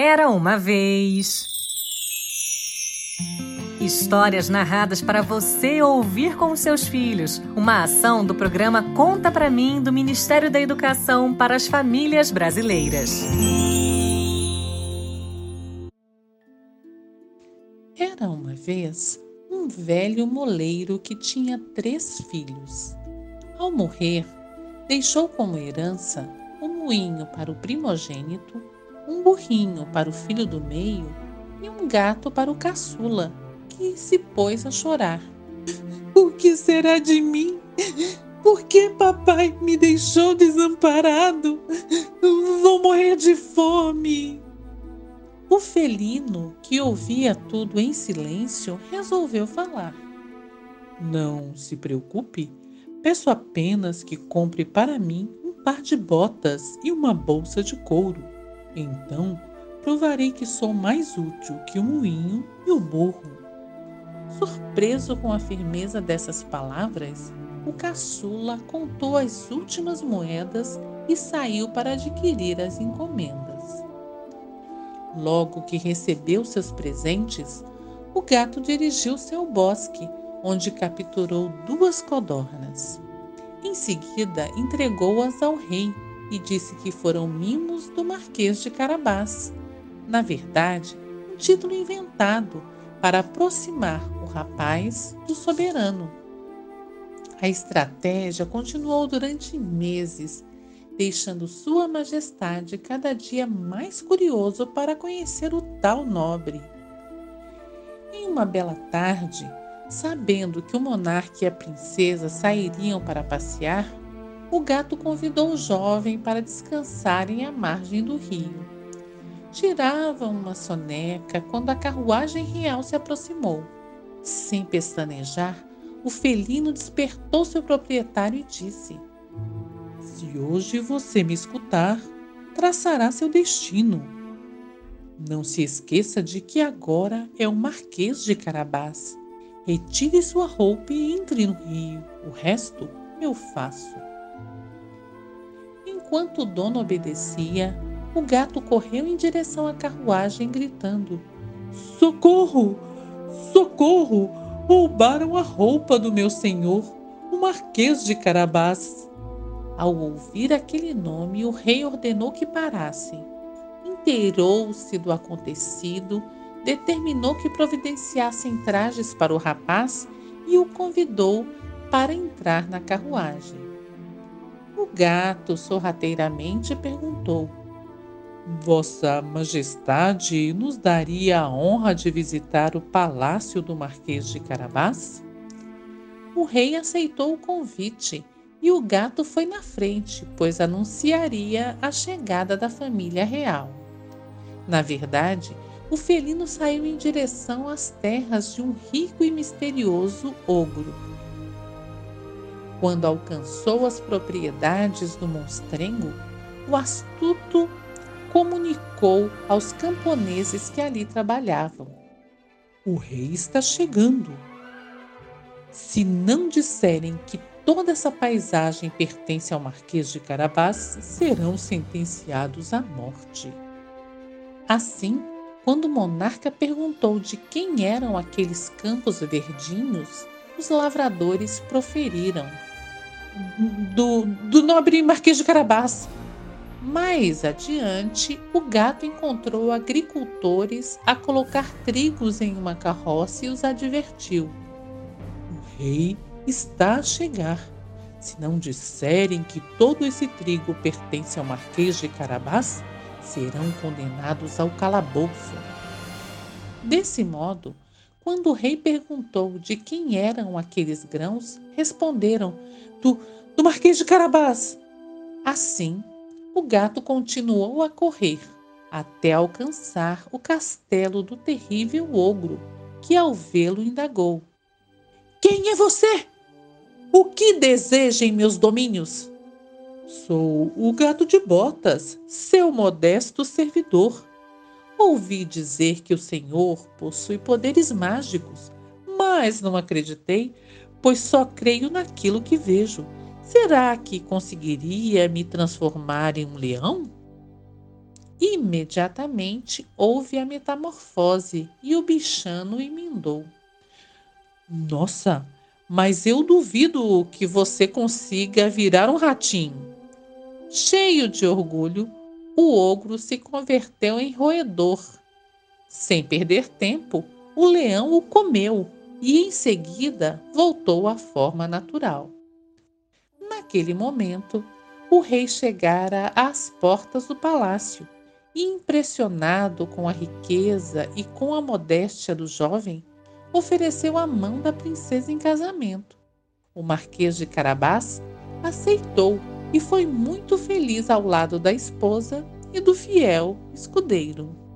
Era uma vez. Histórias narradas para você ouvir com seus filhos. Uma ação do programa Conta para mim do Ministério da Educação para as Famílias Brasileiras. Era uma vez um velho moleiro que tinha três filhos. Ao morrer, deixou como herança um moinho para o primogênito um burrinho para o filho do meio e um gato para o caçula, que se pôs a chorar. O que será de mim? Por que papai me deixou desamparado? Vou morrer de fome. O felino, que ouvia tudo em silêncio, resolveu falar. Não se preocupe, peço apenas que compre para mim um par de botas e uma bolsa de couro. Então provarei que sou mais útil que o moinho e o burro. Surpreso com a firmeza dessas palavras, o caçula contou as últimas moedas e saiu para adquirir as encomendas. Logo que recebeu seus presentes, o gato dirigiu-se ao bosque, onde capturou duas codornas. Em seguida, entregou-as ao rei e disse que foram mimos do Marquês de Carabás. Na verdade, um título inventado para aproximar o rapaz do soberano. A estratégia continuou durante meses, deixando Sua Majestade cada dia mais curioso para conhecer o tal nobre. Em uma bela tarde, sabendo que o monarca e a princesa sairiam para passear, o gato convidou o jovem para descansarem à margem do rio. Tiravam uma soneca quando a carruagem real se aproximou. Sem pestanejar, o felino despertou seu proprietário e disse: Se hoje você me escutar, traçará seu destino. Não se esqueça de que agora é o Marquês de Carabás. Retire sua roupa e entre no rio. O resto eu faço. Enquanto o dono obedecia, o gato correu em direção à carruagem, gritando: Socorro! Socorro! Roubaram a roupa do meu senhor, o Marquês de Carabás. Ao ouvir aquele nome, o rei ordenou que parassem. Inteirou-se do acontecido, determinou que providenciassem trajes para o rapaz e o convidou para entrar na carruagem. O gato sorrateiramente perguntou: Vossa Majestade nos daria a honra de visitar o palácio do Marquês de Carabás? O rei aceitou o convite e o gato foi na frente, pois anunciaria a chegada da família real. Na verdade, o felino saiu em direção às terras de um rico e misterioso ogro quando alcançou as propriedades do monstrengo, o astuto comunicou aos camponeses que ali trabalhavam: O rei está chegando. Se não disserem que toda essa paisagem pertence ao Marquês de Carabás, serão sentenciados à morte. Assim, quando o monarca perguntou de quem eram aqueles campos verdinhos, os lavradores proferiram: do, do nobre Marquês de Carabás. Mais adiante, o gato encontrou agricultores a colocar trigos em uma carroça e os advertiu: O rei está a chegar. Se não disserem que todo esse trigo pertence ao Marquês de Carabás, serão condenados ao calabouço. Desse modo, quando o rei perguntou de quem eram aqueles grãos, responderam: do, do Marquês de Carabás. Assim, o gato continuou a correr até alcançar o castelo do terrível ogro, que ao vê-lo indagou: Quem é você? O que deseja em meus domínios? Sou o gato de botas, seu modesto servidor. Ouvi dizer que o Senhor possui poderes mágicos, mas não acreditei, pois só creio naquilo que vejo. Será que conseguiria me transformar em um leão? Imediatamente houve a metamorfose e o bichano emendou. Nossa, mas eu duvido que você consiga virar um ratinho. Cheio de orgulho, o ogro se converteu em roedor. Sem perder tempo, o leão o comeu e em seguida voltou à forma natural. Naquele momento, o rei chegara às portas do palácio e, impressionado com a riqueza e com a modéstia do jovem, ofereceu a mão da princesa em casamento. O Marquês de Carabás aceitou e foi muito feliz ao lado da esposa e do fiel escudeiro.